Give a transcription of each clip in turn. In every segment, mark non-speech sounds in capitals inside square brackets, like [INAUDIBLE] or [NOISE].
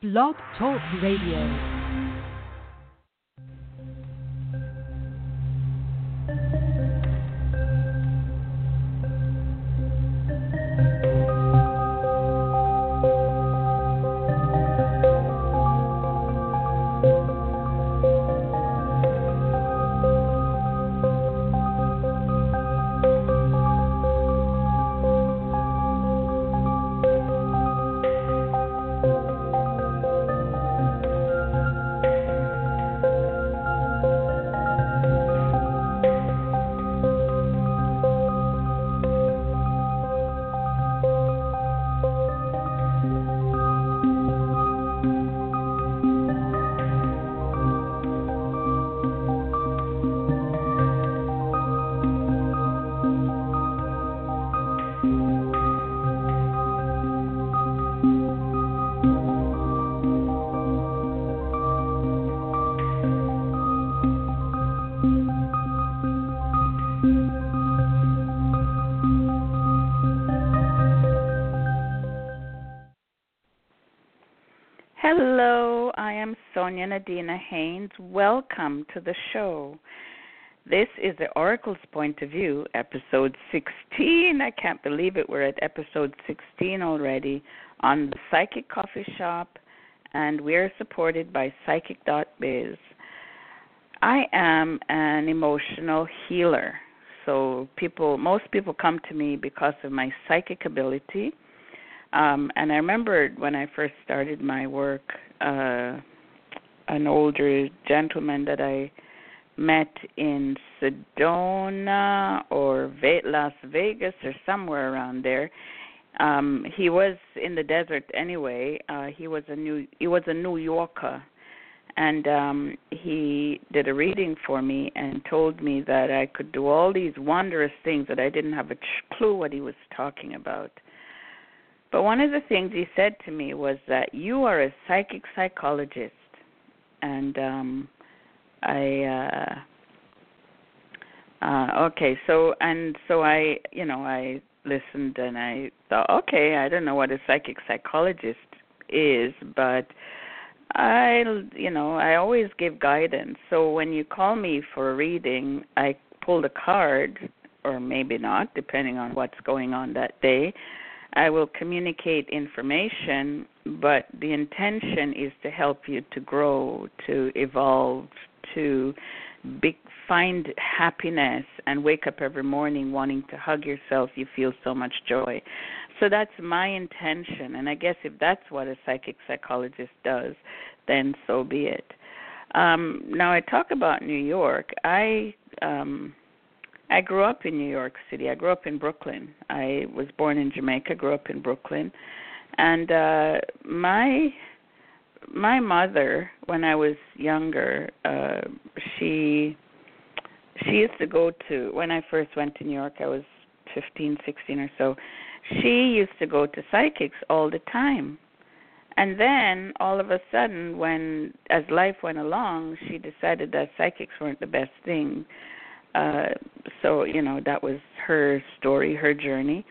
Blog Talk Radio. Sonia Nadina Haynes. Welcome to the show. This is the Oracle's Point of View, episode 16. I can't believe it. We're at episode 16 already on the Psychic Coffee Shop, and we're supported by Psychic.biz. I am an emotional healer. So people most people come to me because of my psychic ability um, and I remembered when I first started my work, uh, an older gentleman that I met in Sedona or Las Vegas or somewhere around there. Um, he was in the desert anyway. Uh, he was a new he was a New Yorker, and um, he did a reading for me and told me that I could do all these wondrous things that I didn't have a clue what he was talking about. But one of the things he said to me was that you are a psychic psychologist, and um, I. Uh, uh, okay, so and so I, you know, I listened and I thought, okay, I don't know what a psychic psychologist is, but I, you know, I always give guidance. So when you call me for a reading, I pull the card, or maybe not, depending on what's going on that day I will communicate information, but the intention is to help you to grow, to evolve, to be, find happiness and wake up every morning wanting to hug yourself. You feel so much joy. So that's my intention. And I guess if that's what a psychic psychologist does, then so be it. Um, now I talk about New York. I um, I grew up in New York City. I grew up in Brooklyn. I was born in Jamaica, grew up in Brooklyn. And uh my my mother when I was younger, uh she she used to go to when I first went to New York, I was 15, 16 or so. She used to go to psychics all the time. And then all of a sudden when as life went along, she decided that psychics weren't the best thing uh so you know that was her story her journey.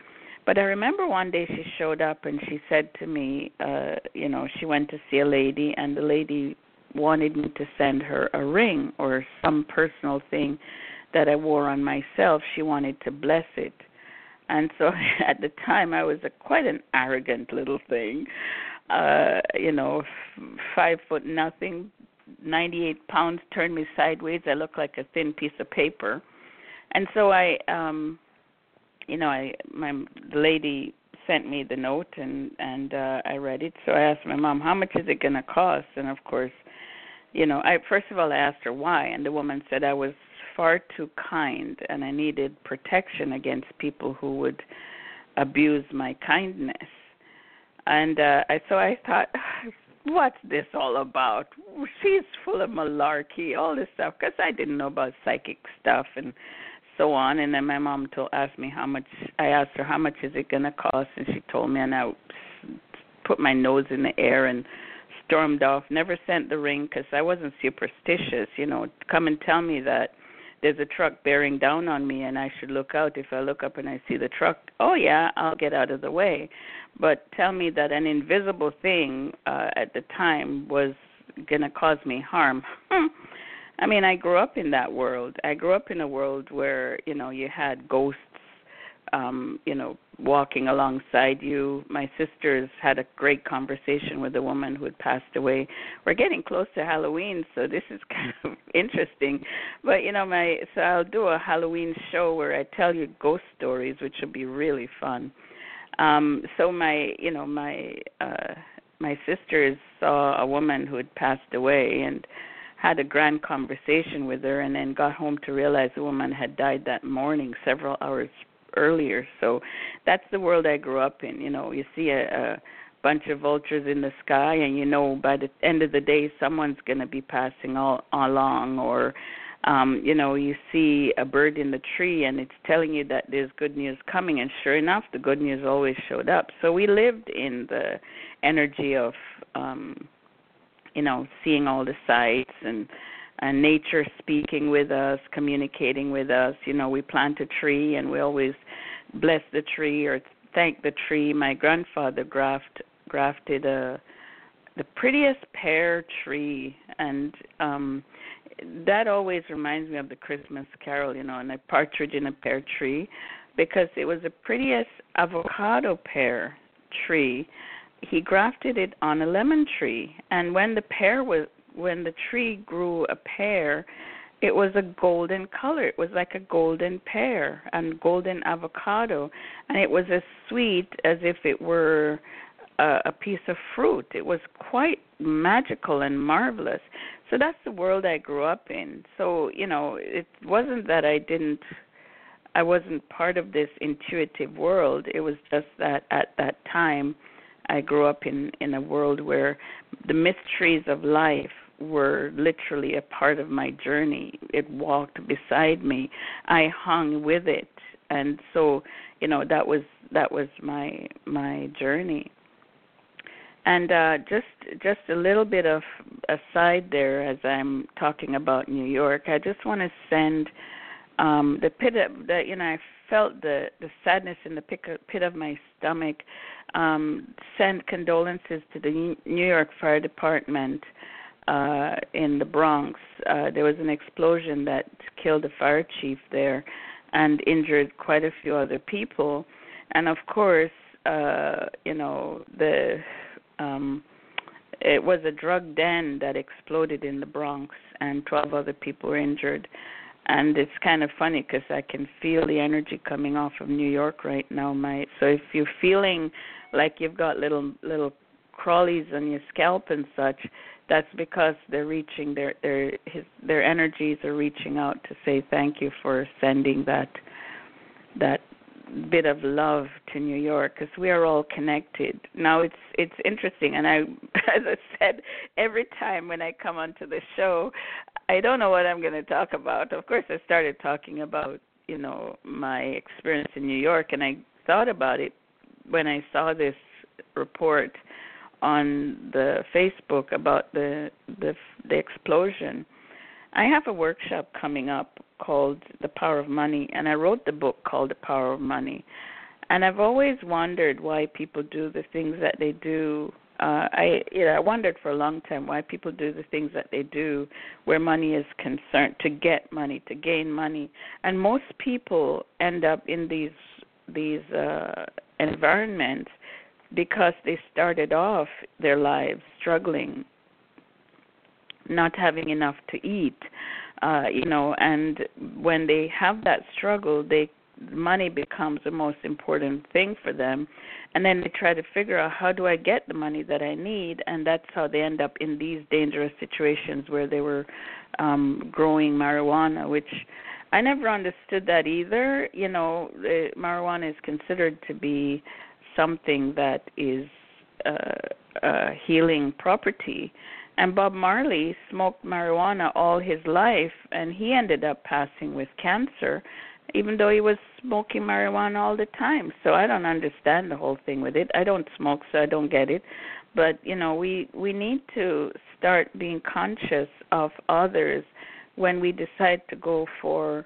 But i remember one day she showed up and she said to me uh you know she went to see a lady and the lady wanted me to send her a ring or some personal thing that i wore on myself. She wanted to bless it. And so [LAUGHS] at the time i was a quite an arrogant little thing uh you know f- five foot nothing 98 pounds turned me sideways. I look like a thin piece of paper. And so I um you know, I my the lady sent me the note and and uh I read it. So I asked my mom, "How much is it going to cost?" And of course, you know, I first of all I asked her why, and the woman said I was far too kind and I needed protection against people who would abuse my kindness. And uh I so I thought [SIGHS] what's this all about? She's full of malarkey, all this stuff, because I didn't know about psychic stuff and so on. And then my mom told asked me how much. I asked her how much is it going to cost, and she told me, and I put my nose in the air and stormed off. Never sent the ring because I wasn't superstitious. You know, come and tell me that there's a truck bearing down on me and I should look out. If I look up and I see the truck, oh yeah, I'll get out of the way. But tell me that an invisible thing uh, at the time was going to cause me harm. [LAUGHS] I mean, I grew up in that world. I grew up in a world where, you know, you had ghosts um, you know, walking alongside you. My sisters had a great conversation with a woman who had passed away. We're getting close to Halloween, so this is [LAUGHS] kind of interesting. But you know, my so I'll do a Halloween show where I tell you ghost stories, which will be really fun. Um, so my, you know, my uh my sisters saw a woman who had passed away and had a grand conversation with her and then got home to realize the woman had died that morning several hours earlier. So that's the world I grew up in. You know, you see a, a bunch of vultures in the sky, and you know by the end of the day someone's going to be passing all along, or um, you know, you see a bird in the tree and it's telling you that there's good news coming, and sure enough, the good news always showed up. So we lived in the energy of, um, you know, seeing all the sights and and nature speaking with us, communicating with us. You know, we plant a tree and we always bless the tree or thank the tree. My grandfather graft grafted a the prettiest pear tree and um that always reminds me of the Christmas carol, you know, and a partridge in a pear tree because it was the prettiest avocado pear tree. He grafted it on a lemon tree and when the pear was when the tree grew a pear, it was a golden color. It was like a golden pear and golden avocado, and it was as sweet as if it were a, a piece of fruit. It was quite magical and marvelous. So that's the world I grew up in. So you know, it wasn't that I didn't. I wasn't part of this intuitive world. It was just that at that time, I grew up in in a world where the mysteries of life were literally a part of my journey. It walked beside me. I hung with it, and so you know that was that was my my journey. And uh, just just a little bit of aside there, as I'm talking about New York, I just want to send um, the pit of the you know I felt the the sadness in the pit of my stomach. Um, send condolences to the New York Fire Department uh, in the Bronx. Uh, there was an explosion that killed the fire chief there and injured quite a few other people. And of course, uh, you know, the um, it was a drug den that exploded in the Bronx, and 12 other people were injured. And it's kind of funny because I can feel the energy coming off of New York right now, my. So if you're feeling like you've got little little crawlies on your scalp and such, that's because they're reaching their their his their energies are reaching out to say thank you for sending that that bit of love to New York because we are all connected. Now it's it's interesting, and I, [LAUGHS] as I said, every time when I come onto the show, I don't know what I'm going to talk about. Of course, I started talking about you know my experience in New York, and I thought about it when I saw this report on the Facebook about the the the explosion. I have a workshop coming up called The Power of Money and I wrote the book called The Power of Money. And I've always wondered why people do the things that they do. Uh I you know, I wondered for a long time why people do the things that they do where money is concerned to get money, to gain money. And most people end up in these these uh environments because they started off their lives struggling, not having enough to eat, uh, you know, and when they have that struggle, they money becomes the most important thing for them. And then they try to figure out how do I get the money that I need? And that's how they end up in these dangerous situations where they were um growing marijuana which I never understood that either. You know marijuana is considered to be something that is uh, a healing property. And Bob Marley smoked marijuana all his life, and he ended up passing with cancer, even though he was smoking marijuana all the time. So I don't understand the whole thing with it. I don't smoke, so I don't get it. But you know, we we need to start being conscious of others when we decide to go for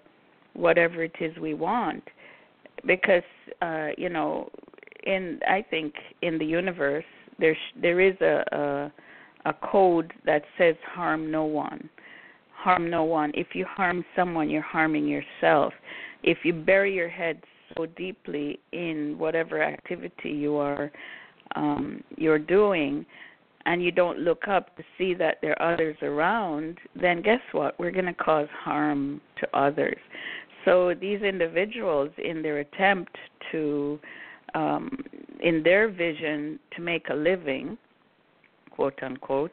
whatever it is we want because uh you know in i think in the universe there's there is a a a code that says harm no one harm no one if you harm someone you're harming yourself if you bury your head so deeply in whatever activity you are um you're doing and you don't look up to see that there are others around, then guess what? We're going to cause harm to others. So these individuals, in their attempt to, um, in their vision to make a living, quote unquote,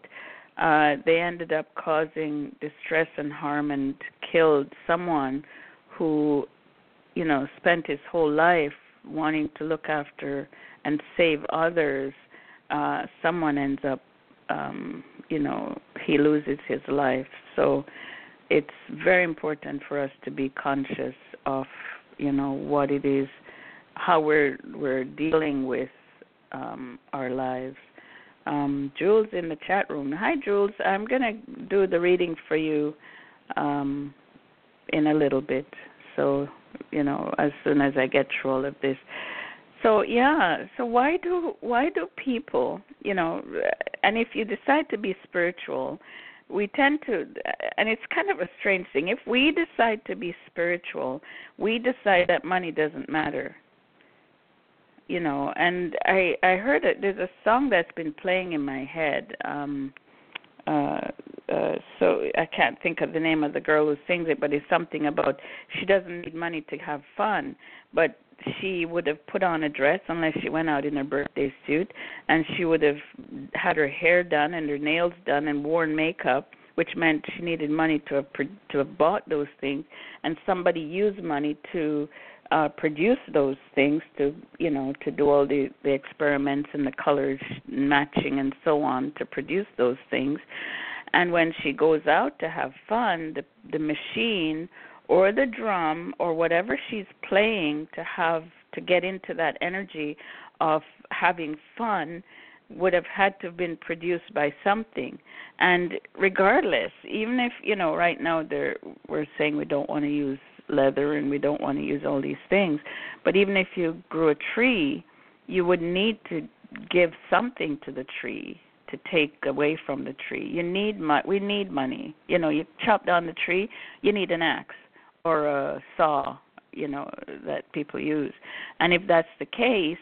uh, they ended up causing distress and harm and killed someone who, you know, spent his whole life wanting to look after and save others. Uh someone ends up um you know he loses his life. So it's very important for us to be conscious of you know what it is how we're we're dealing with um our lives. Um Jules in the chat room. Hi Jules. I'm going to do the reading for you um in a little bit. So you know as soon as I get through all of this. So yeah. So why do why do people you know and if you decide to be spiritual we tend to and it's kind of a strange thing. If we decide to be spiritual we decide that money doesn't matter you know and i i heard it there's a song that's been playing in my head um uh uh so i can't think of the name of the girl who sings it but it's something about she doesn't need money to have fun but she would have put on a dress unless she went out in her birthday suit and she would have had her hair done and her nails done and worn makeup which meant she needed money to have to have bought those things and somebody used money to uh produce those things to you know to do all the the experiments and the colors matching and so on to produce those things. And when she goes out to have fun the the machine or the drum or whatever she's playing to have to get into that energy of having fun would have had to have been produced by something. And regardless even if you know right now they're we're saying we don't want to use leather and we don't want to use all these things but even if you grew a tree you would need to give something to the tree to take away from the tree you need mo- we need money you know you chop down the tree you need an axe or a saw, you know, that people use. And if that's the case,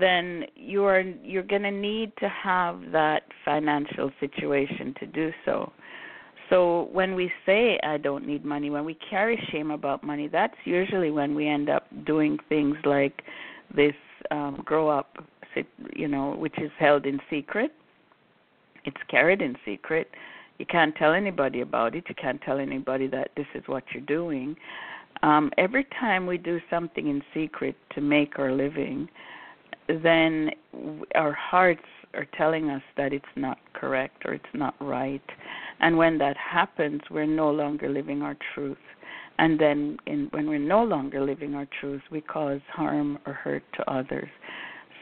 then you're you're going to need to have that financial situation to do so. So when we say I don't need money, when we carry shame about money, that's usually when we end up doing things like this um grow op, you know, which is held in secret. It's carried in secret you can't tell anybody about it. You can't tell anybody that this is what you're doing. Um, every time we do something in secret to make our living, then our hearts are telling us that it's not correct or it's not right. And when that happens, we're no longer living our truth. And then in, when we're no longer living our truth, we cause harm or hurt to others.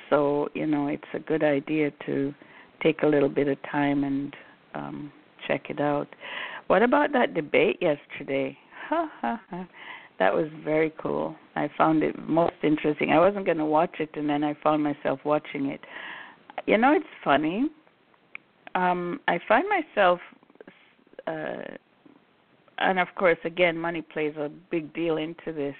So, you know, it's a good idea to take a little bit of time and um, check it out. What about that debate yesterday? Ha ha ha. That was very cool. I found it most interesting. I wasn't going to watch it, and then I found myself watching it. You know, it's funny. Um, I find myself, uh, and of course, again, money plays a big deal into this.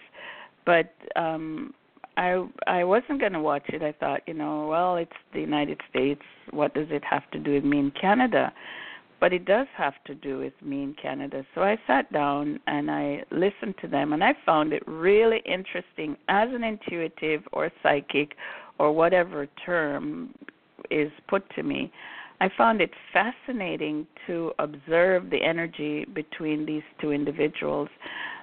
But um, I I wasn't going to watch it. I thought, you know, well, it's the United States. What does it have to do with me in Canada? but it does have to do with me in Canada. So I sat down and I listened to them, and I found it really interesting as an intuitive or psychic or whatever term is put to me. I found it fascinating to observe the energy between these two individuals,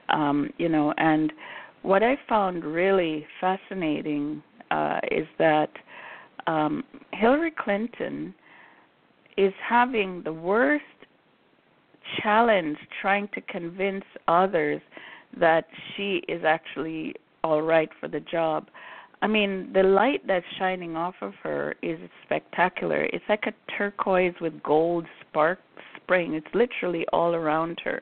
um, you know, and what I found really fascinating uh, is that um, Hillary Clinton is having the worst challenge trying to convince others that she is actually all right for the job. I mean, the light that's shining off of her is spectacular. It's like a turquoise with gold spark spring. It's literally all around her.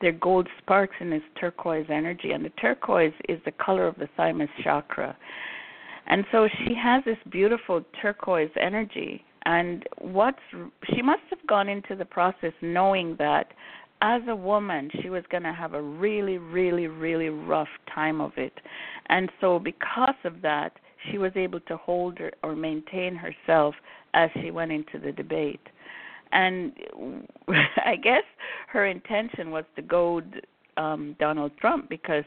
There are gold sparks in this turquoise energy, and the turquoise is the color of the thymus chakra. And so she has this beautiful turquoise energy. And what's she must have gone into the process knowing that as a woman she was going to have a really really really rough time of it. And so because of that, she was able to hold her or maintain herself as she went into the debate. And [LAUGHS] I guess her intention was to goad um Donald Trump because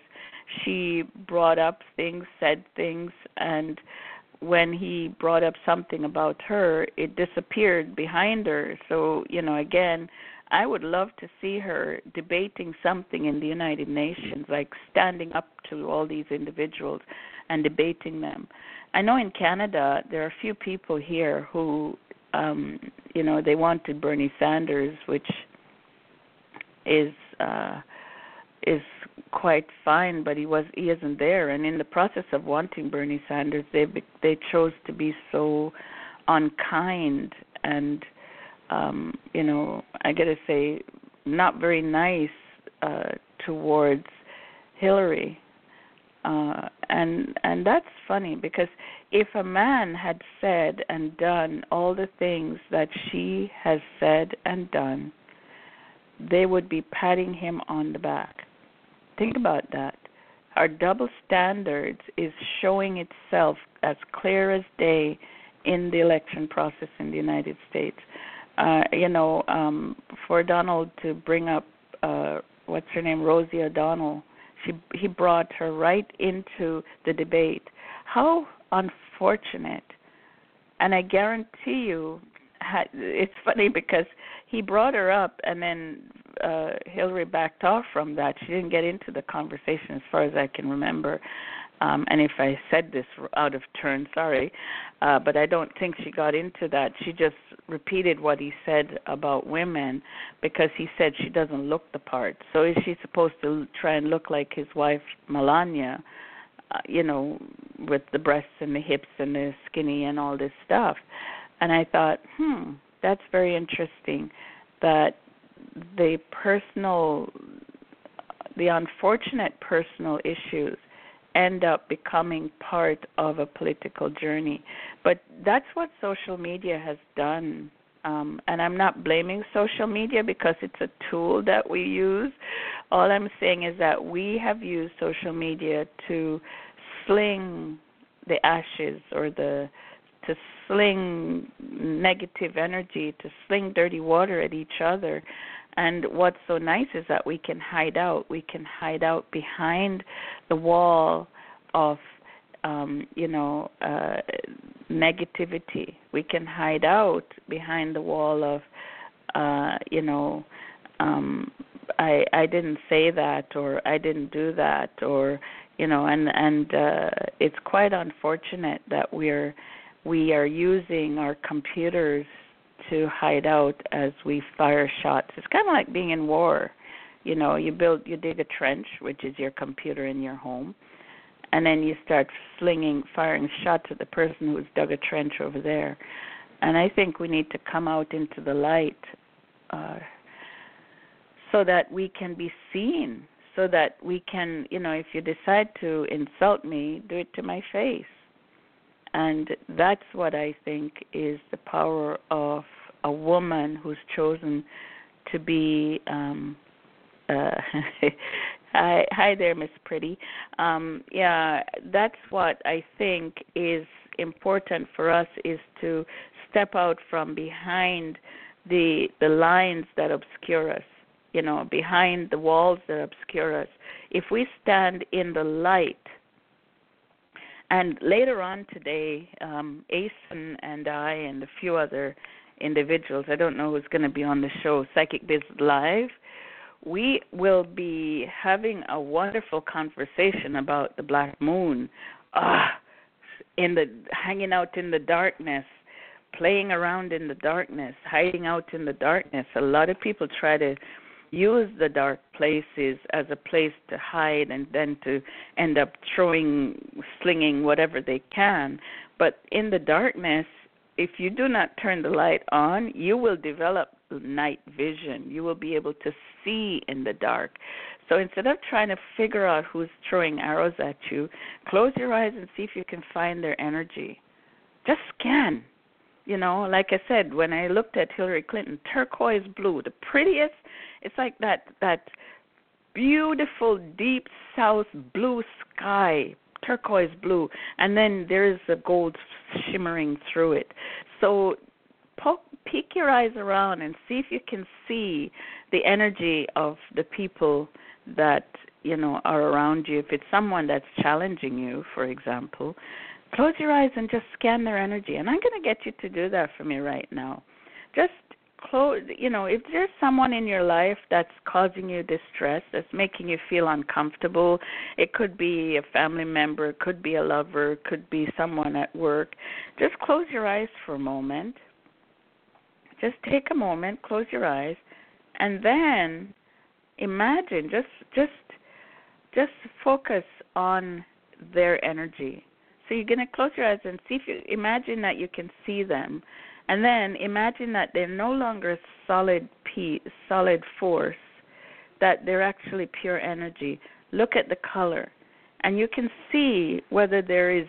she brought up things, said things, and when he brought up something about her, it disappeared behind her. So, you know, again, I would love to see her debating something in the United Nations, like standing up to all these individuals and debating them. I know in Canada there are a few people here who um you know they wanted Bernie Sanders which is uh is quite fine, but he was he isn't there. And in the process of wanting Bernie Sanders, they they chose to be so unkind and um, you know I got to say not very nice uh, towards Hillary. Uh, and and that's funny because if a man had said and done all the things that she has said and done, they would be patting him on the back Think about that. Our double standards is showing itself as clear as day in the election process in the United States. Uh, you know, um, for Donald to bring up uh, what's her name, Rosie O'Donnell, she he brought her right into the debate. How unfortunate! And I guarantee you, it's [LAUGHS] funny because he brought her up, and then uh, Hillary backed off from that. She didn't get into the conversation, as far as I can remember. Um, and if I said this out of turn, sorry, uh, but I don't think she got into that. She just repeated what he said about women because he said she doesn't look the part. So is she supposed to try and look like his wife Melania? Uh, you know, with the breasts and the hips and the skinny and all this stuff. And I thought, hmm, that's very interesting that the personal the unfortunate personal issues end up becoming part of a political journey. But that's what social media has done. Um, and I'm not blaming social media because it's a tool that we use. All I'm saying is that we have used social media to sling the ashes or the to sling negative energy, to sling dirty water at each other. And what's so nice is that we can hide out. We can hide out behind the wall of, um, you know, uh, negativity. We can hide out behind the wall of, uh, you know, um, I I didn't say that or I didn't do that or you know and and uh, it's quite unfortunate that we're we are using our computers to hide out as we fire shots. It's kind of like being in war. You know, you build, you dig a trench, which is your computer in your home, and then you start slinging, firing shots at the person who's dug a trench over there. And I think we need to come out into the light uh, so that we can be seen, so that we can, you know, if you decide to insult me, do it to my face and that's what I think is the power of a woman who's chosen to be um uh [LAUGHS] hi hi there miss pretty. Um yeah that's what i think is important for us is to step out from behind the the lines that obscure us you know behind the walls that obscure us. If we stand in the light and later on today, um, Asen and I and a few other individuals, I don't know who's going to be on the show, Psychic Biz Live, we will be having a wonderful conversation about the black moon. Ah, in the hanging out in the darkness, playing around in the darkness, hiding out in the darkness. A lot of people try to use the dark places as a place to hide and then to end up throwing slinging whatever they can but in the darkness if you do not turn the light on, you will develop night vision. You will be able to see in the dark. So instead of trying to figure out who's throwing arrows at you, close your eyes and see if you can find their energy. Just scan. You know, like I said, when I looked at Hillary Clinton, turquoise blue, the prettiest. It's like that that beautiful deep south blue sky, turquoise blue, and then there's a gold shimmering through it. So poke, peek your eyes around and see if you can see the energy of the people that you know are around you. If it's someone that's challenging you, for example, close your eyes and just scan their energy. And I'm going to get you to do that for me right now. Just close you know if there's someone in your life that's causing you distress that's making you feel uncomfortable it could be a family member it could be a lover it could be someone at work just close your eyes for a moment. Just take a moment close your eyes and then imagine just just just focus on their energy. So you're going to close your eyes and see if you imagine that you can see them and then imagine that they're no longer solid p solid force, that they're actually pure energy. Look at the color, and you can see whether there is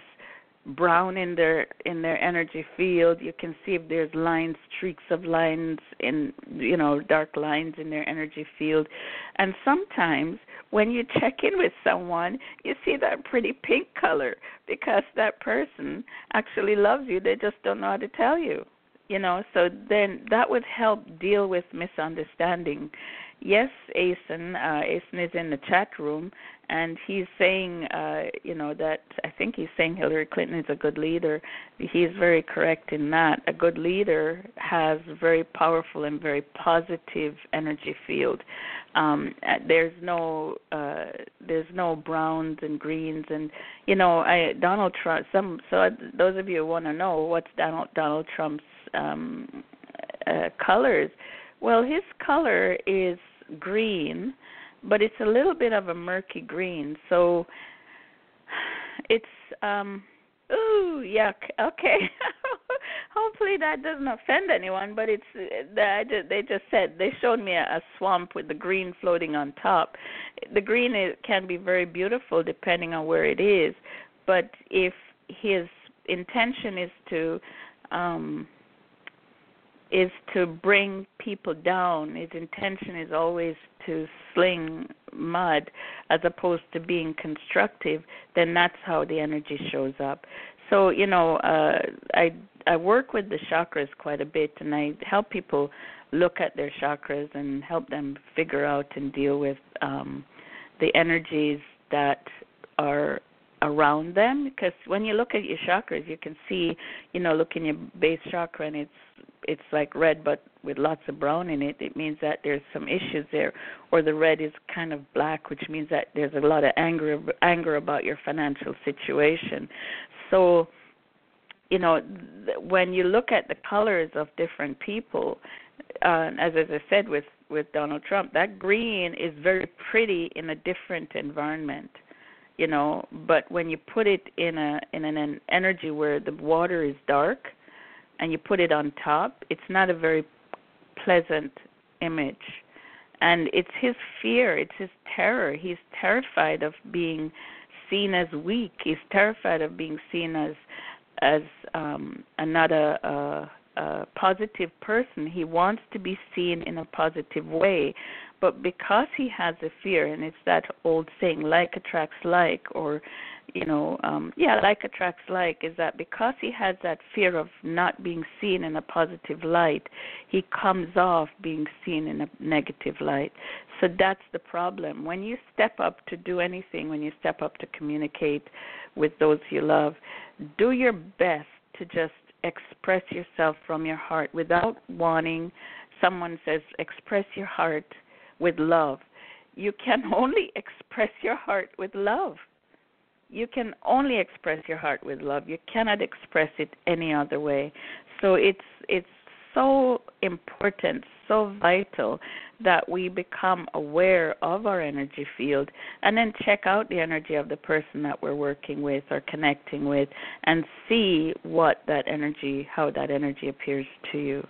brown in their in their energy field. You can see if there's lines, streaks of lines in you know dark lines in their energy field. And sometimes when you check in with someone, you see that pretty pink color because that person actually loves you. They just don't know how to tell you you know so then that would help deal with misunderstanding yes asen uh asen is in the chat room and he's saying uh you know that i think he's saying hillary clinton is a good leader he's very correct in that a good leader has very powerful and very positive energy field um there's no uh there's no browns and greens and you know i donald trump some so those of you who want to know what's donald donald trump's um, uh, colors. Well, his color is green, but it's a little bit of a murky green. So it's um ooh yuck. Okay. [LAUGHS] Hopefully that doesn't offend anyone, but it's they just said they showed me a, a swamp with the green floating on top. The green is, can be very beautiful depending on where it is, but if his intention is to um is to bring people down. His intention is always to sling mud as opposed to being constructive, then that's how the energy shows up. So, you know, uh I I work with the chakras quite a bit and I help people look at their chakras and help them figure out and deal with um the energies that are around them because when you look at your chakras you can see you know look in your base chakra and it's it's like red but with lots of brown in it. It means that there's some issues there or the red is kind of black which means that there's a lot of anger anger about your financial situation. So you know when you look at the colors of different people uh, as as I said with with Donald Trump that green is very pretty in a different environment you know but when you put it in a in an energy where the water is dark and you put it on top it's not a very pleasant image. And it's his fear it's his terror. He's terrified of being seen as weak. He's terrified of being seen as as um another uh a positive person he wants to be seen in a positive way but because he has a fear, and it's that old saying, like attracts like, or, you know, um, yeah, like attracts like, is that because he has that fear of not being seen in a positive light, he comes off being seen in a negative light. So that's the problem. When you step up to do anything, when you step up to communicate with those you love, do your best to just express yourself from your heart without wanting someone says express your heart with love. You can [LAUGHS] only express your heart with love. You can only express your heart with love. You cannot express it any other way. So it's it's so important, so vital that we become aware of our energy field and then check out the energy of the person that we're working with or connecting with and see what that energy, how that energy appears to you,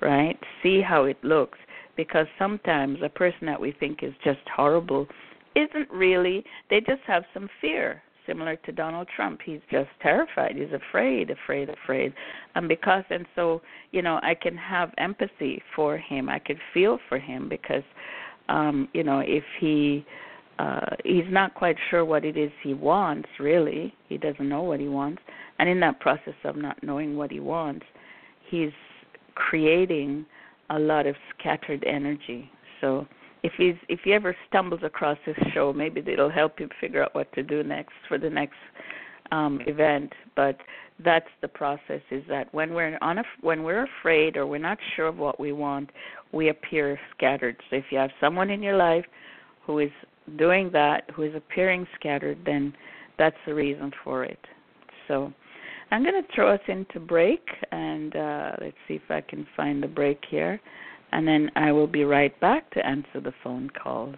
right? See how it looks. Because sometimes a person that we think is just horrible isn't really, they just have some fear similar to Donald Trump. He's just terrified. He's afraid, afraid, afraid. And because and so, you know, I can have empathy for him. I could feel for him because um, you know, if he uh he's not quite sure what it is he wants really. He doesn't know what he wants. And in that process of not knowing what he wants, he's creating a lot of scattered energy. So if he's if he ever stumbles across this show, maybe it'll help him figure out what to do next for the next um, event. But that's the process: is that when we're on a, when we're afraid or we're not sure of what we want, we appear scattered. So if you have someone in your life who is doing that, who is appearing scattered, then that's the reason for it. So. I'm going to throw us into break, and uh, let's see if I can find the break here and then I will be right back to answer the phone calls.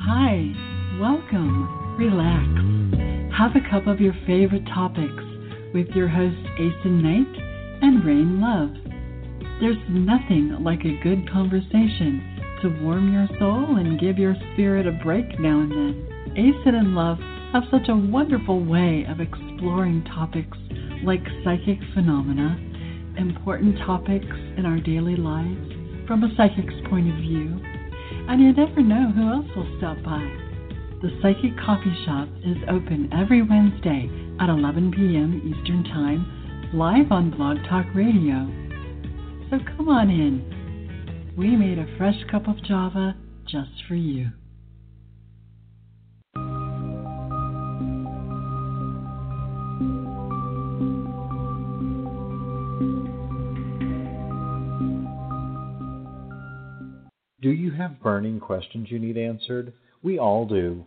Hi, welcome, relax, have a cup of your favorite topics with your hosts Asen Knight and Rain Love. There's nothing like a good conversation to warm your soul and give your spirit a break now and then. Asen and Love have such a wonderful way of exploring topics like psychic phenomena, important topics in our daily lives from a psychic's point of view, and you never know who else will stop by. The Psychic Coffee Shop is open every Wednesday at 11 p.m. Eastern Time, live on Blog Talk Radio so come on in. We made a fresh cup of Java just for you. Do you have burning questions you need answered? We all do.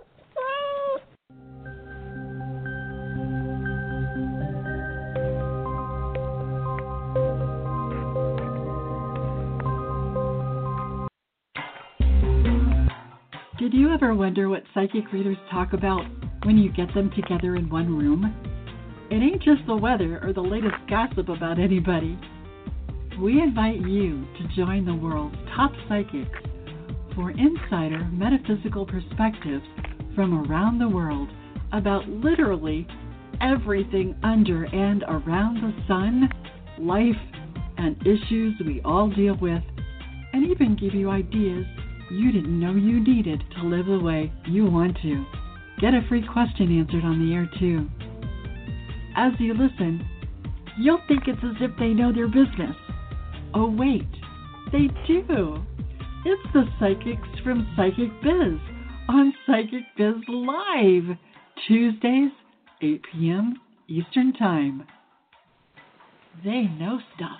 ever wonder what psychic readers talk about when you get them together in one room? It ain't just the weather or the latest gossip about anybody. We invite you to join the world's top psychics for insider metaphysical perspectives from around the world about literally everything under and around the sun, life, and issues we all deal with, and even give you ideas you didn't know you needed to live the way you want to. Get a free question answered on the air, too. As you listen, you'll think it's as if they know their business. Oh, wait, they do. It's the psychics from Psychic Biz on Psychic Biz Live, Tuesdays, 8 p.m. Eastern Time. They know stuff.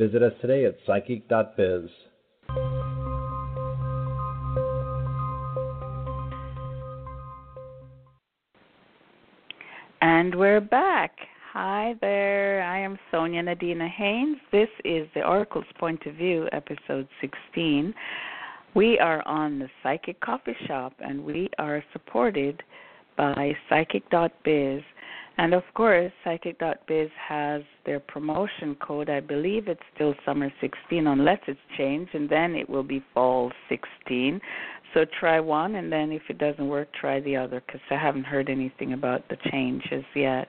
Visit us today at psychic.biz. And we're back. Hi there. I am Sonia Nadina Haynes. This is the Oracle's Point of View, episode 16. We are on the Psychic Coffee Shop and we are supported by Psychic.biz. And of course, Psychic.biz has their promotion code. I believe it's still summer 16, unless it's changed, and then it will be fall 16. So try one, and then if it doesn't work, try the other, because I haven't heard anything about the changes yet.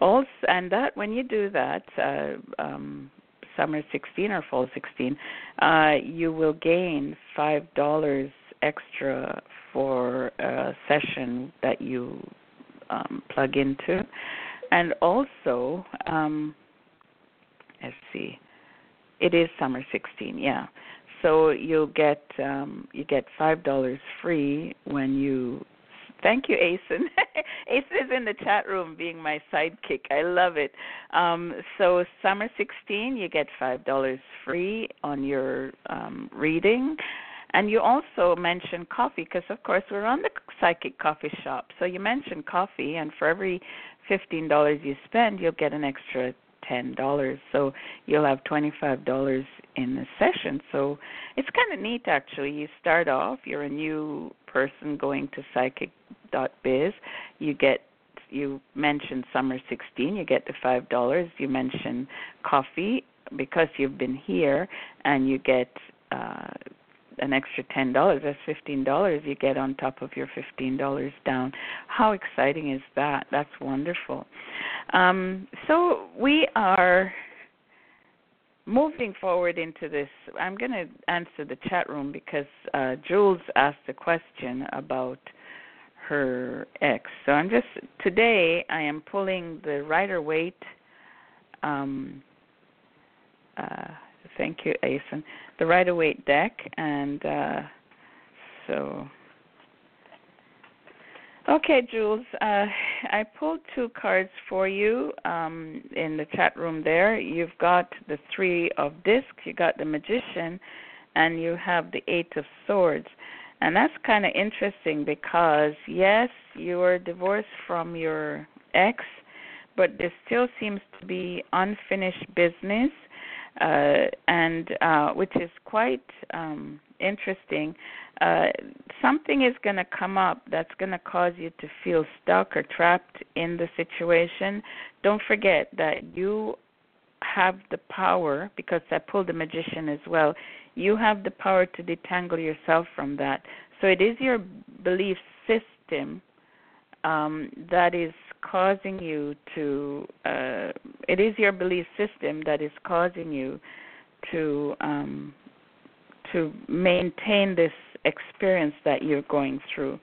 Also, and that when you do that, uh, um, summer 16 or fall 16, uh, you will gain five dollars extra for a session that you um, plug into, and also um, let's see, it is summer 16, yeah. So you'll get um, you get five dollars free when you. Thank you, Asen. Asen [LAUGHS] is in the chat room being my sidekick. I love it. Um, so summer 16, you get five dollars free on your um, reading, and you also mentioned coffee because, of course, we're on the psychic coffee shop. So you mentioned coffee, and for every fifteen dollars you spend, you'll get an extra ten dollars. So you'll have twenty five dollars in the session. So it's kind of neat, actually. You start off, you're a new person going to psychic.biz. You get you mentioned summer 16, you get the five dollars. You mentioned coffee because you've been here, and you get. Uh, an extra ten dollars that's fifteen dollars you get on top of your fifteen dollars down. How exciting is that? That's wonderful. Um, so we are moving forward into this. I'm going to answer the chat room because uh, jules asked a question about her ex. So i'm just today i am pulling the Rider Waite um, uh, thank you asen the Rider Waite deck, and uh, so. Okay, Jules. Uh, I pulled two cards for you um, in the chat room. There, you've got the three of discs. You got the Magician, and you have the Eight of Swords. And that's kind of interesting because yes, you are divorced from your ex, but there still seems to be unfinished business uh, and uh, which is quite um, interesting. Uh, something is going to come up that's going to cause you to feel stuck or trapped in the situation. Don't forget that you have the power, because I pulled the magician as well, you have the power to detangle yourself from that. So it is your belief system um, that is causing you to uh, it is your belief system that is causing you to um, to maintain this experience that you're going through.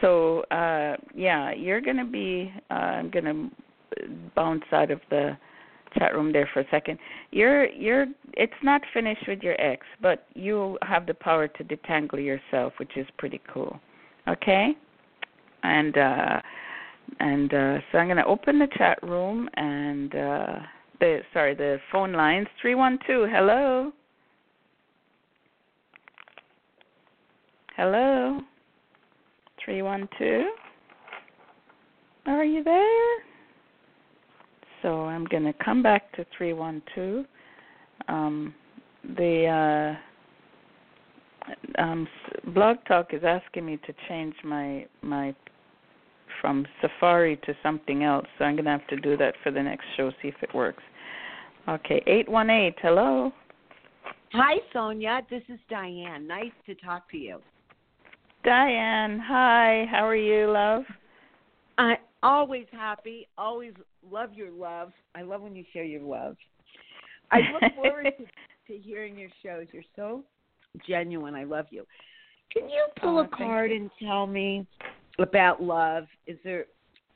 So uh, yeah, you're going to be. Uh, I'm going to bounce out of the chat room there for a second. You're you're. It's not finished with your ex, but you have the power to detangle yourself, which is pretty cool. Okay, and. uh and uh, so I'm going to open the chat room and uh, the sorry the phone lines three one two. Hello. Hello. Three one two. Are you there? So I'm going to come back to three one two. Um, the uh, um, Blog Talk is asking me to change my my from Safari to something else. So I'm going to have to do that for the next show, see if it works. Okay, 818, hello. Hi, Sonia. This is Diane. Nice to talk to you. Diane, hi. How are you, love? I am always happy. Always love your love. I love when you share your love. I look [LAUGHS] forward to to hearing your shows. You're so genuine. I love you. Can you pull Oh, a card and tell me about love? Is there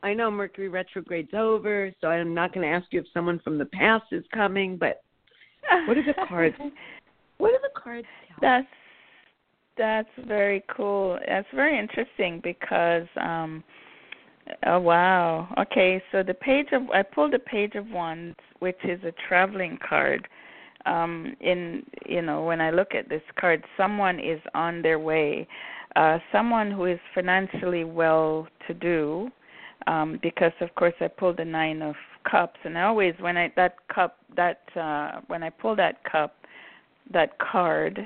I know Mercury retrograde's over, so I'm not going to ask you if someone from the past is coming, but what are the [LAUGHS] cards? what are the cards? That's that's very cool. That's very interesting because um oh wow. Okay, so the page of I pulled a page of wands which is a traveling card. Um in you know, when I look at this card, someone is on their way. Uh someone who is financially well to do um because of course I pulled the 9 of cups and I always when I that cup that uh when I pull that cup that card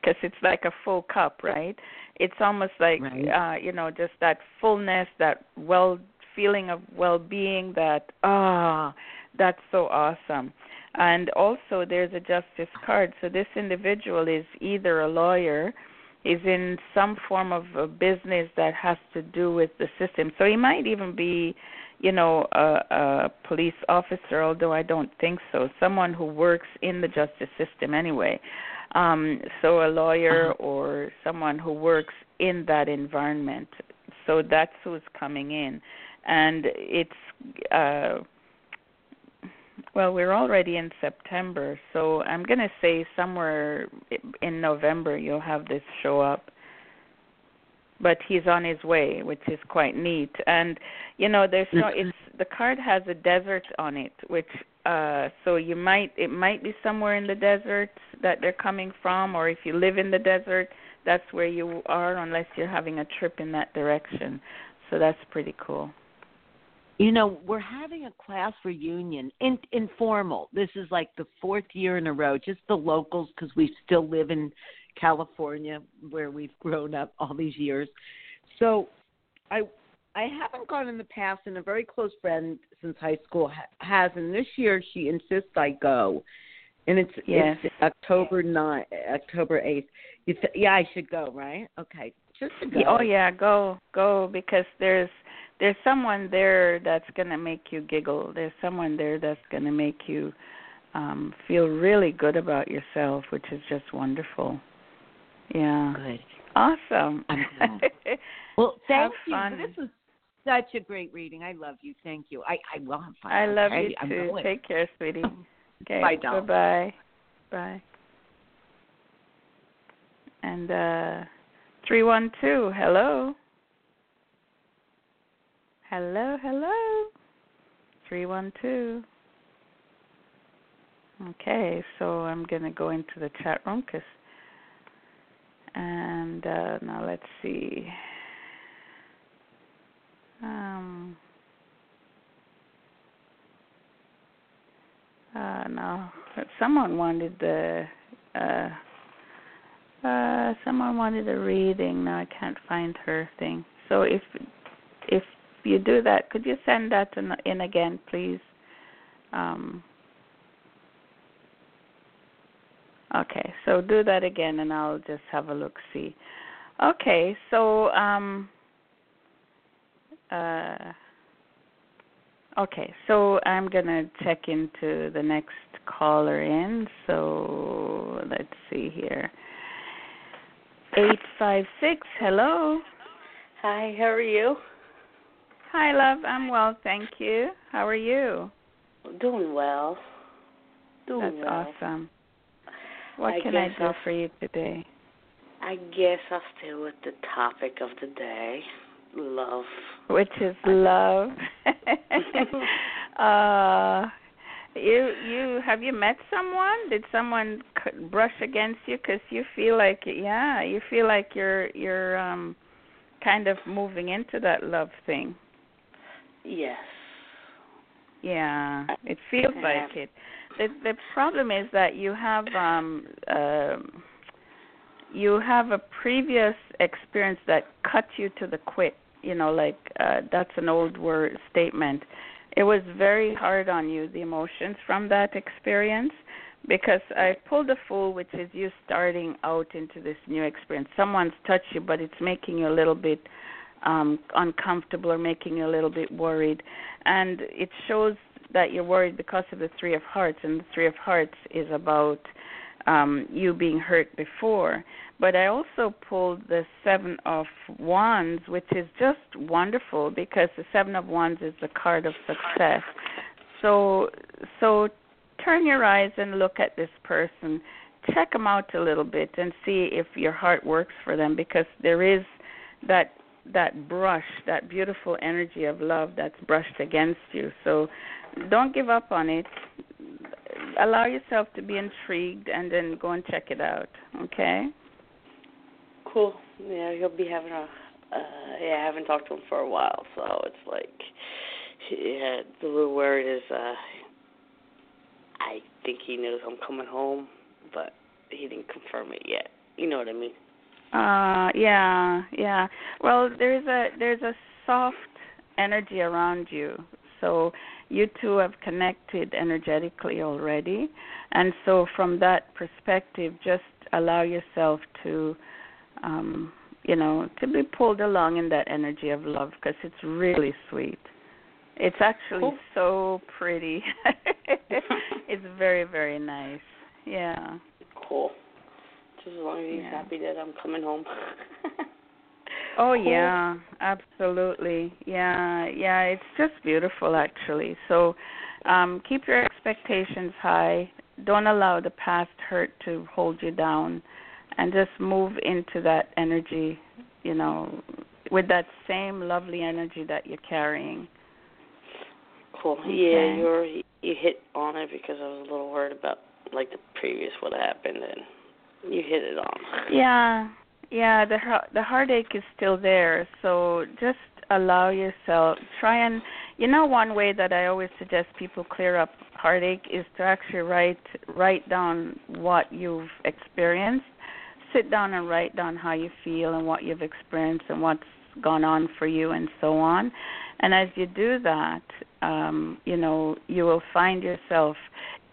because it's like a full cup, right? It's almost like Right. uh, you know, just that fullness, that well feeling of well-being. That ah, that's so awesome. And also, there's a justice card. So this individual is either a lawyer, is in some form of a business that has to do with the system. So he might even be, you know, a, a police officer, although I don't think so. Someone who works in the justice system anyway. Um, so a lawyer or someone who works in that environment. So that's who's coming in, and it's uh, well, we're already in September, so I'm going to say somewhere in November you'll have this show up. But he's on his way, which is quite neat. And you know, there's no it's the card has a desert on it, which uh so you might it might be somewhere in the desert that they're coming from or if you live in the desert, that's where you are unless you're having a trip in that direction. So that's pretty cool. You know, we're having a class reunion, in, informal. This is like the fourth year in a row, just the locals because we still live in California where we've grown up all these years. So, I I haven't gone in the past, and a very close friend since high school ha- has, and this year she insists I go, and it's Yes. it's October nine, October eighth. You th- yeah, I should go, right? Okay, just to go. Oh yeah, go go because there's there's someone there that's going to make you giggle. There's someone there that's going to make you um feel really good about yourself, which is just wonderful. Yeah. Good. Awesome. [LAUGHS] Well, thank Have you. fun. This was such a great reading. I love you. Thank you. I I will have fun. I love okay? you too. Take care, sweetie. [LAUGHS] Okay. Bye, doll. Bye-bye. Bye. And uh 312, hello. Hello, hello. 312. Okay, so I'm going to go into the chat room cuz and uh now let's see. Um Uh, now, someone wanted the. Uh, uh, someone wanted a reading. No, I can't find her thing. So if if you do that, could you send that in, in again, please? Um, okay, so do that again, and I'll just have a look. See. Okay, so um. Uh, Okay, so I'm gonna check into the next caller in. So let's see here. Eight five six. Hello. Hi, how are you? Hi, love. I'm well, thank you. How are you? Doing well. Doing That's well. awesome. What I can I do I'll- for you today? I guess I'll stay with the topic of the day, love. Which is love. [LAUGHS] [LAUGHS] uh, you you have you met someone? Did someone brush against you because you feel like yeah you feel like you're you're um kind of moving into that love thing. Yes. Yeah, it feels like it. The the problem is that you have um um you have a previous experience that cut you to the quick. You know, like uh that's an old word statement. It was very hard on you the emotions from that experience because I pulled a fool which is you starting out into this new experience. Someone's touched you but it's making you a little bit um uncomfortable or making you a little bit worried and it shows that you're worried because of the three of hearts and the three of hearts is about um, you being hurt before. But I also pulled the Seven of Wands, which is just wonderful because the Seven of Wands is the card of success. So, so turn your eyes and look at this person. Check them out a little bit and see if your heart works for them because there is that that brush, that beautiful energy of love that's brushed against you. So don't give up on it. Allow yourself to be intrigued and then go and check it out. Okay? Cool. Yeah, he'll be having a. Uh, yeah, I haven't talked to him for a while, so it's like, yeah, the little word is. uh I think he knows I'm coming home, but he didn't confirm it yet. You know what I mean? Uh, yeah, yeah. Well, there's a there's a soft energy around you, so you two have connected energetically already, and so from that perspective, just allow yourself to, um, you know, to be pulled along in that energy of love because it's really sweet. It's actually cool. so pretty. [LAUGHS] it's very very nice. Yeah. Cool. As long as he's Yeah. happy that I'm coming home. [LAUGHS] Oh yeah, absolutely. Yeah, yeah, it's just beautiful actually. So um keep your expectations high. Don't allow the past hurt to hold you down and just move into that energy, you know, with that same lovely energy that you're carrying. Cool. Okay. Yeah, you're you hit on it because I was a little worried about like the previous what happened, and you hit it on. Yeah, yeah. The the heartache is still there, so just allow yourself. Try and you know one way that I always suggest people clear up heartache is to actually write write down what you've experienced. Sit down and write down how you feel and what you've experienced and what's gone on for you and so on. And as you do that, um, you know, you will find yourself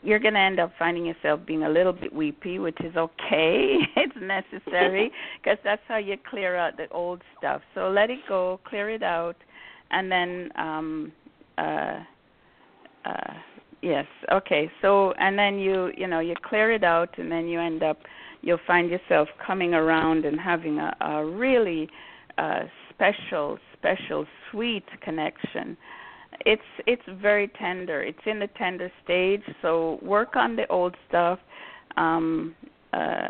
you're going to end up finding yourself being a little bit weepy, which is okay. [LAUGHS] it's necessary [LAUGHS] because that's how you clear out the old stuff. So let it go, clear it out, and then um uh uh yes, okay. So and then you you know, you clear it out and then you end up you'll find yourself coming around and having a, a really uh special special sweet connection it's it's very tender. It's in the tender stage, so work on the old stuff. Um uh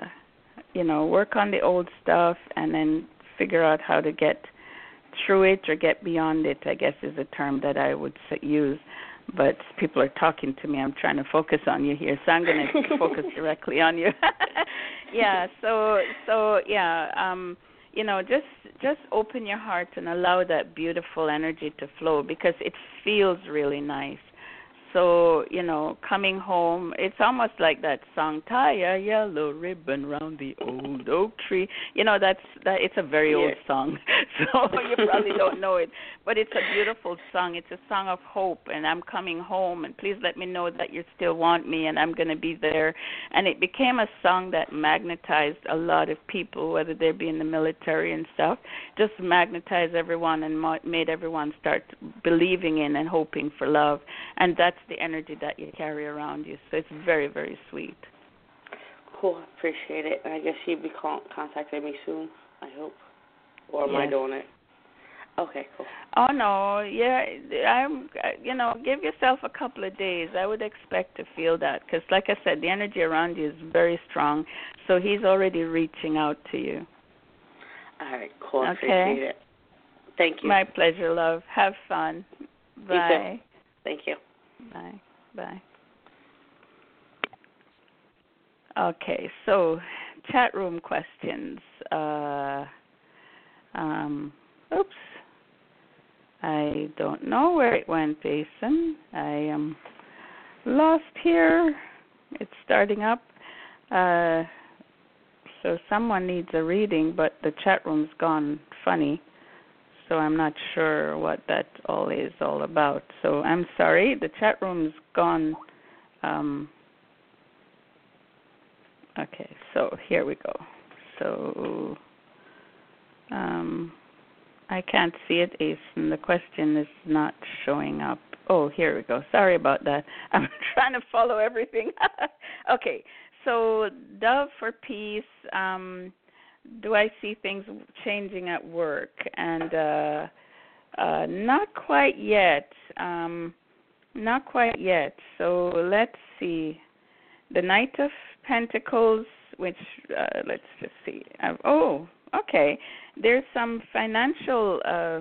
you know, work on the old stuff and then figure out how to get through it or get beyond it, I guess is a term that I would use. But people are talking to me. I'm trying to focus on you here, so I'm going [LAUGHS] to focus directly on you. [LAUGHS] yeah. So so yeah. Um, you know just just open your heart and allow that beautiful energy to flow because it feels really nice so you know coming home it's almost like that song tie a yellow ribbon round the old oak tree. You know that's that it's a very old song [LAUGHS] so you probably don't know it. But it's a beautiful song. It's a song of hope and i'm coming home and please let me know that you still want me and i'm going to be there. And it became a song that magnetized a lot of people whether they be in the military and stuff just magnetized everyone and made everyone start believing in and hoping for love. And that's the energy that you carry around you so it's very very sweet Cool. Appreciate it. And I guess you'll be con- contacting me soon. I hope. Or am I Yes. doing it? Okay. Cool. Oh no, yeah, I'm. You know, give yourself a couple of days. I would expect to feel that because, like I said, the energy around you is very strong. So he's already reaching out to you. All right. Cool. Okay. Appreciate it. Thank you. My pleasure, love. Have fun. Bye. Thank you. Bye. Bye. Okay, so chat room questions. Uh, um, oops. I don't know where it went, Jason. I am lost here. It's starting up. Uh, so someone needs a reading, but the chat room's gone funny. So I'm not sure what that all is all about. So I'm sorry, the chat room's gone. Um, okay, so here we go. So um, I can't see it, Asen. The question is not showing up. Oh, here we go. Sorry about that. [LAUGHS] I'm trying to follow everything. [LAUGHS] okay, so Dove for peace. Um, do I see things changing at work? And uh, uh, not quite yet. Um, not quite yet. So let's see. The Knight of Pentacles, which uh, let's just see. Uh, oh, okay. There's some financial. Uh,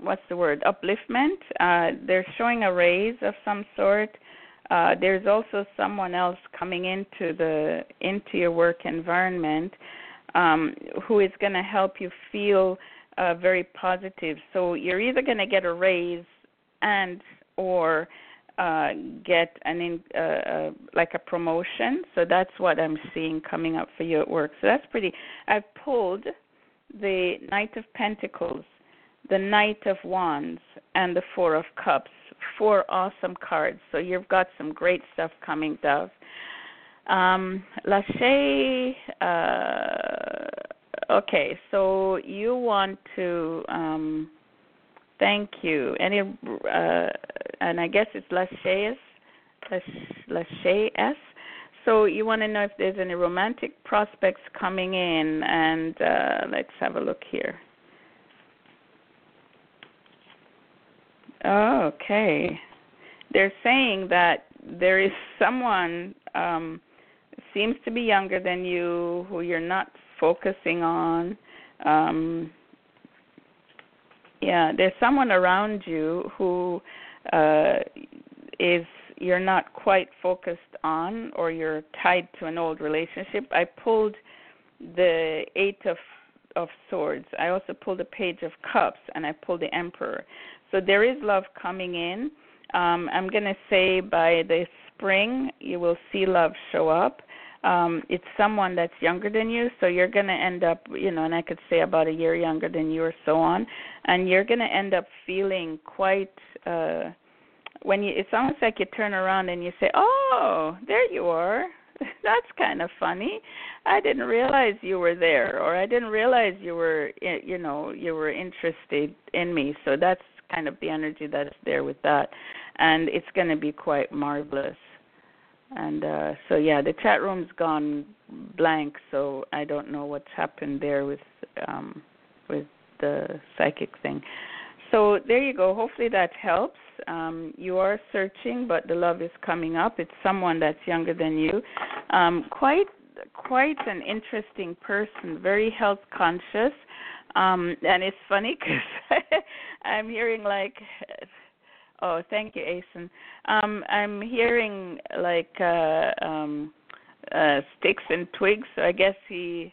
what's the word? Upliftment. Uh, they're showing a raise of some sort. Uh, there's also someone else coming into the into your work environment um, who is going to help you feel uh, very positive. So you're either going to get a raise and or uh, get an in, uh, uh, like a promotion. So that's what I'm seeing coming up for you at work. So that's pretty. I've pulled the Knight of Pentacles, the Knight of Wands, and the Four of Cups. Four awesome cards. So you've got some great stuff coming, Dove. Um, Lachey, uh, okay, so you want to. Um, Thank you. Any uh, and I guess it's Lacheyes, Lacheyes. So you want to know if there's any romantic prospects coming in, and uh, let's have a look here. Okay, they're saying that there is someone um, seems to be younger than you who you're not focusing on. Um, yeah there's someone around you who uh is you're not quite focused on or you're tied to an old relationship. I pulled the eight of of swords. I also pulled a page of cups and i pulled the emperor. So there is love coming in. Um i'm going to say by the spring you will see love show up um it's someone that's younger than you so you're going to end up you know and i could say about a year younger than you or so on and you're going to end up feeling quite uh when you it's almost like you turn around and you say oh there you are. [LAUGHS] That's kind of funny. I didn't realize you were there or i didn't realize you were you know you were interested in me. So that's kind of the energy that's there with that and it's going to be quite marvelous and uh so yeah the chat room's gone blank so i don't know what's happened there with um with the psychic thing. So there you go. Hopefully that helps. Um you are searching but the love is coming up. It's someone that's younger than you. Um quite quite an interesting person very health conscious. Um and it's funny [LAUGHS] because [LAUGHS] i'm hearing like Oh, thank you, Asen. Um, I'm hearing like uh, um, uh, sticks and twigs. So I guess he.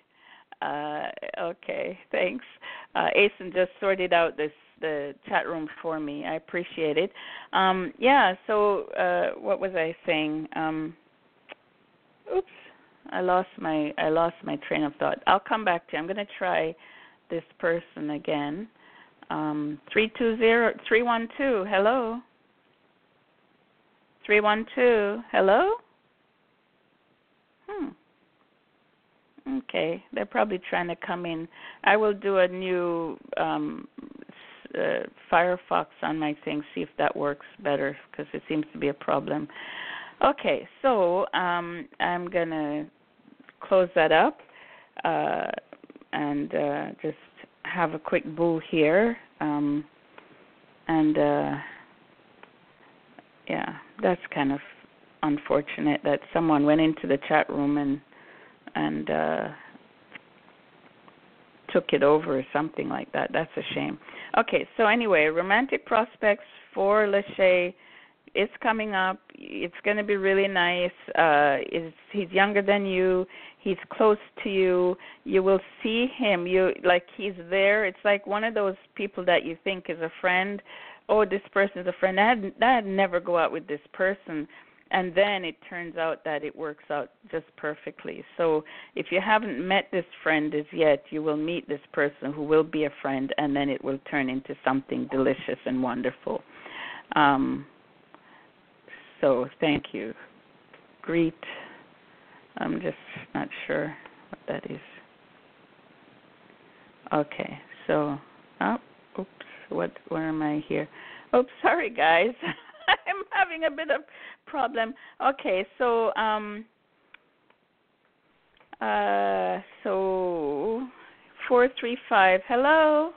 Uh, okay, thanks. Uh, Asen just sorted out this the chat room for me. I appreciate it. Um, yeah. So uh, what was I saying? Um, oops, I lost my I lost my train of thought. I'll come back to you. I'm going to try this person again. Um, three two zero three one two. Hello. Three one two. Hello. Hmm. Okay, they're probably trying to come in. I will do a new um, uh, Firefox on my thing, see if that works better because it seems to be a problem. Okay, so um, I'm gonna close that up uh, and uh, just have a quick boo here. Um, and uh, yeah, that's kind of unfortunate that someone went into the chat room and and uh took it over or something like that. That's a shame. Okay, so anyway, romantic prospects for Lachey it's coming up. It's going to be really nice. Uh is he's younger than you. He's close to you. You will see him. You like he's there. It's like one of those people that you think is a friend. Oh, this person is a friend. I'd, I'd never go out with this person. And then it turns out that it works out just perfectly. So if you haven't met this friend as yet, you will meet this person who will be a friend, and then it will turn into something delicious and wonderful. Um, so thank you. Greet. I'm just not sure what that is. Okay, so oh, oops, what where am I here? Oops, sorry guys. [LAUGHS] I'm having a bit of problem. Okay, so um Uh, so four three five. Hello.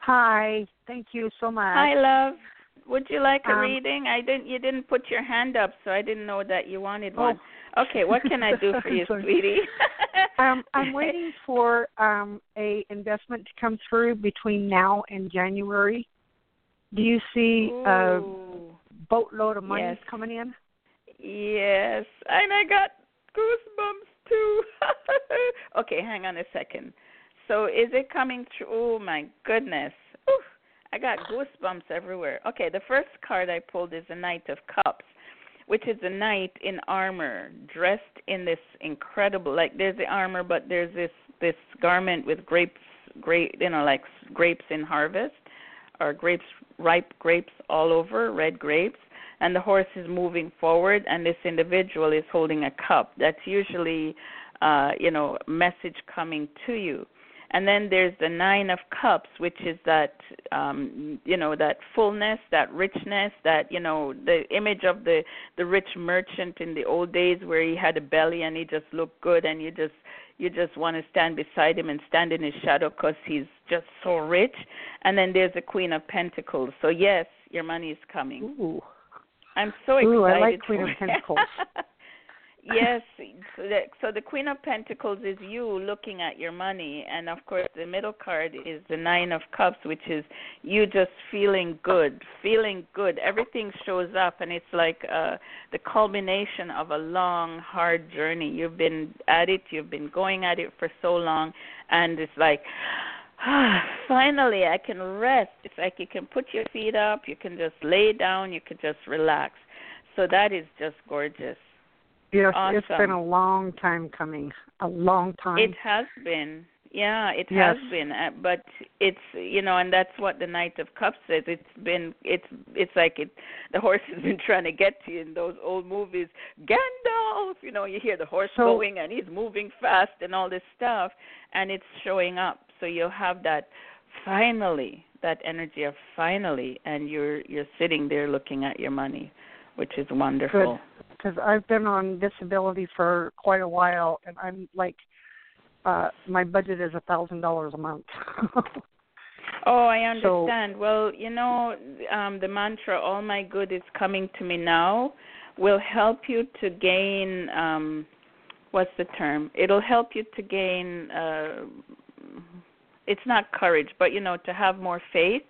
Hi. Thank you so much. Hi, love. Would you like a Um, reading? I didn't. You didn't put your hand up, so I didn't know that you wanted Oh. Okay, what can I do for you, [LAUGHS] sweetie? [LAUGHS] um, I'm waiting for um, a investment to come through between now and January. Do you see a boatload of money Yes. coming in? Yes, and I got goosebumps too. [LAUGHS] okay, hang on a second. So is it coming through? Oh my goodness. Oof, I got goosebumps everywhere. Okay, the first card I pulled is the Knight of Cups, which is a knight in armor, dressed in this incredible like there's the armor but there's this this garment with grapes grape you know like grapes in harvest or grapes ripe grapes all over, red grapes and the horse is moving forward and this individual is holding a cup. That's usually uh you know message coming to you and then there's the nine of cups which is that um you know that fullness that richness that you know the image of the the rich merchant in the old days where he had a belly and he just looked good and you just you just want to stand beside him and stand in his shadow because he's just so rich and then there's the queen of pentacles so yes your money is coming Ooh. I'm so excited. Ooh, I like Queen of. Pentacles. [LAUGHS] yes, so [LAUGHS] the, so the Queen of Pentacles is you looking at your money, and of course the middle card is the Nine of Cups, which is you just feeling good, feeling good. Everything shows up, and it's like uh, the culmination of a long, hard journey. You've been at it, you've been going at it for so long, and it's like. [SIGHS] Finally, I can rest. It's like you can put your feet up, you can just lay down, you can just relax. So that is just gorgeous. Yes, Awesome. it's been a long time coming. A long time. It has been. Yeah, it Yes. has been. Uh, but it's you know, and that's what the Knight of Cups says. It's been it's it's like it the horse has been [LAUGHS] trying to get to you in those old movies. Gandalf, you know, you hear the horse So- going and he's moving fast and all this stuff and it's showing up. So you'll have that finally, that energy of finally and you're you're sitting there looking at your money, which is wonderful. because I've been on disability for quite a while, and I'm like, uh my budget is a thousand dollars a month. [LAUGHS] Oh, I So- understand. well, you know, um, the mantra "All my good is coming to me now" will help you to gain. Um, what's the term? It'll help you to gain. Uh, it's not courage, but you know, to have more faith.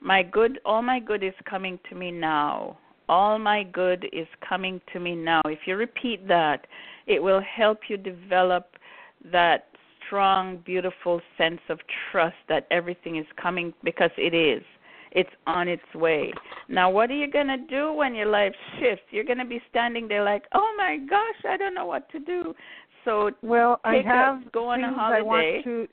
My good, all my good is coming to me now. All my good is coming to me now. If you repeat that, it will help you develop that strong, beautiful sense of trust that everything is coming because it is. It's on its way. Now, what are you going to do when your life shifts? You're going to be standing there like, oh my gosh, I don't know what to do. So, well, I have go on a things I want to.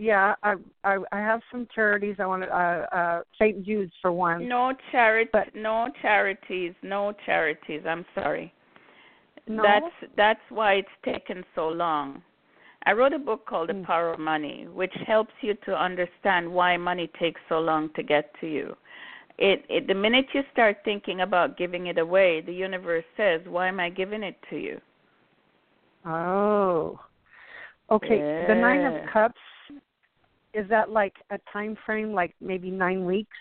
Yeah, I I I have some charities. I want to uh uh St. Jude's for one. no charity, But- no charities, no charities. I'm sorry. No? That's that's why it's taken so long. I wrote a book called The Mm. Power of Money, which helps you to understand why money takes so long to get to you. It, it the minute you start thinking about giving it away, the universe says, "Why am I giving it to you?" Oh. Okay. The Nine of Cups. Is that like a time frame, like maybe nine weeks?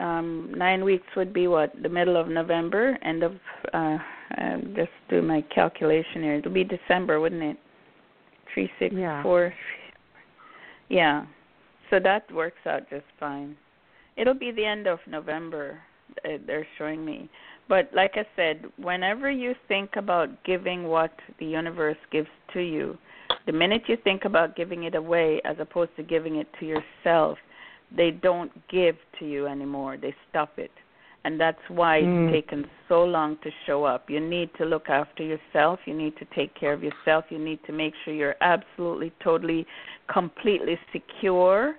Um, nine weeks would be what the middle of November, end of uh, uh, just do my calculation here. It'll be December, wouldn't it? Three six Yeah. four. Yeah, so that works out just fine. It'll be the end of November. uh, They're showing me, but like I said, whenever you think about giving what the universe gives to you, the minute you think about giving it away as opposed to giving it to yourself, they don't give to you anymore. They stop it. And that's why Mm. it's taken so long to show up. You need to look after yourself. You need to take care of yourself. You need to make sure you're absolutely, totally, completely secure.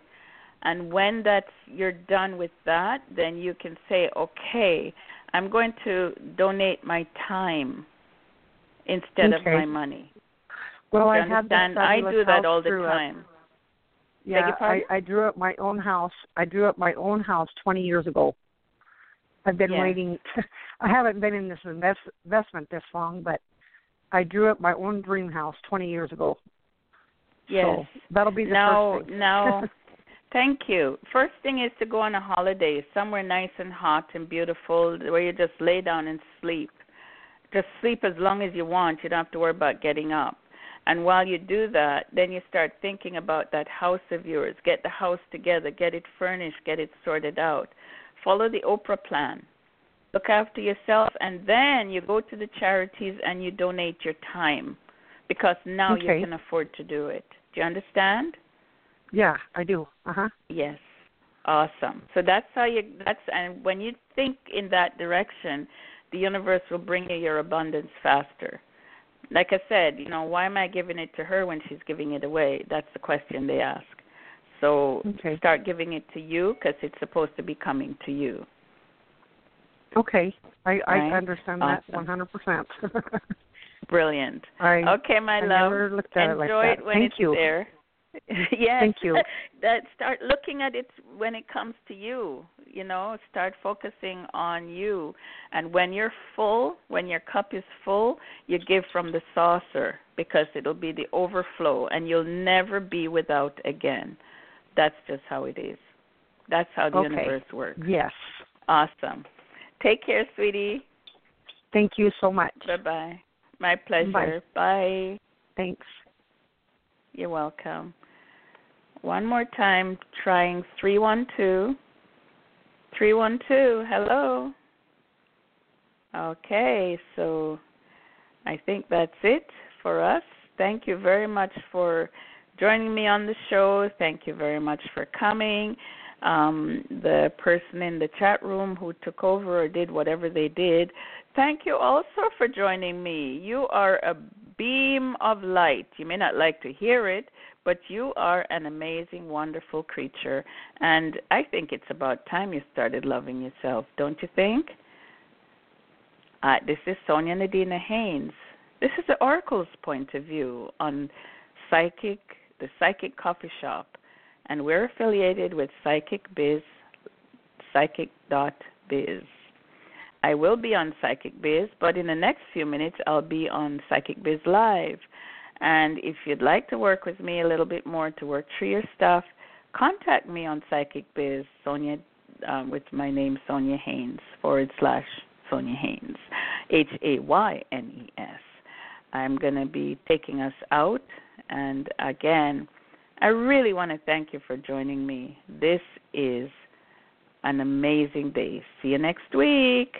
And when that's you're done with that, then you can say, okay, I'm going to donate my time instead of my money. Well, I you had that understand? I do that all the drew up. time. Yeah, I. I drew up my own house. I drew up my own house 20 years ago. I've been waiting. [LAUGHS] I haven't been in this invest, investment this long, but I drew up my own dream house 20 years ago. Yes. So that'll be the now, first thing. now, [LAUGHS] thank you. First thing is to go on a holiday somewhere nice and hot and beautiful where you just lay down and sleep. Just sleep as long as you want. You don't have to worry about getting up. And while you do that, then you start thinking about that house of yours. Get the house together, get it furnished, get it sorted out. Follow the Oprah plan. Look after yourself, and then you go to the charities and you donate your time because now Okay. you can afford to do it. Do you understand? Yeah, I do. Uh huh. Yes. Awesome. So that's how you that's and when you think in that direction, the universe will bring you your abundance faster. Like I said, you know, why am I giving it to her when she's giving it away? That's the question they ask. So Okay. start giving it to you because it's supposed to be coming to you. Okay. I I Right. understand that 100%. [LAUGHS] Brilliant. I Okay, my I love. never looked at it like Enjoy that. it when Thank it's you. there. [LAUGHS] yes. Thank you. [LAUGHS] that start looking at it when it comes to you. You know, start focusing on you. And when you're full, when your cup is full, you give from the saucer because it'll be the overflow and you'll never be without again. That's just how it is. That's how the Okay. universe works. Yes. Awesome. Take care, sweetie. Thank you so much. Bye bye. My pleasure. Bye. Thanks. You're welcome. One more time, trying 312. 312, hello. Okay, so I think that's it for us. Thank you very much for joining me on the show. Thank you very much for coming. Um, the person in the chat room who took over or did whatever they did, thank you also for joining me. You are a beam of light. You may not like to hear it, but you are an amazing, wonderful creature. And I think it's about time you started loving yourself, don't you think? Uh, this is Sonia Nadina Haynes. This is the Oracle's point of view on psychic, the Psychic Coffee Shop, and we're affiliated with Psychic Biz, psychic.biz. I will be on Psychic Biz, but in the next few minutes I'll be on Psychic Biz Live. And if you'd like to work with me a little bit more to work through your stuff, contact me on Psychic Biz, Sonia, um, with my name Sonia Haynes forward slash Sonia Haynes, H A Y N E S. I'm going to be taking us out, and again, I really want to thank you for joining me. This is an amazing day. See you next week.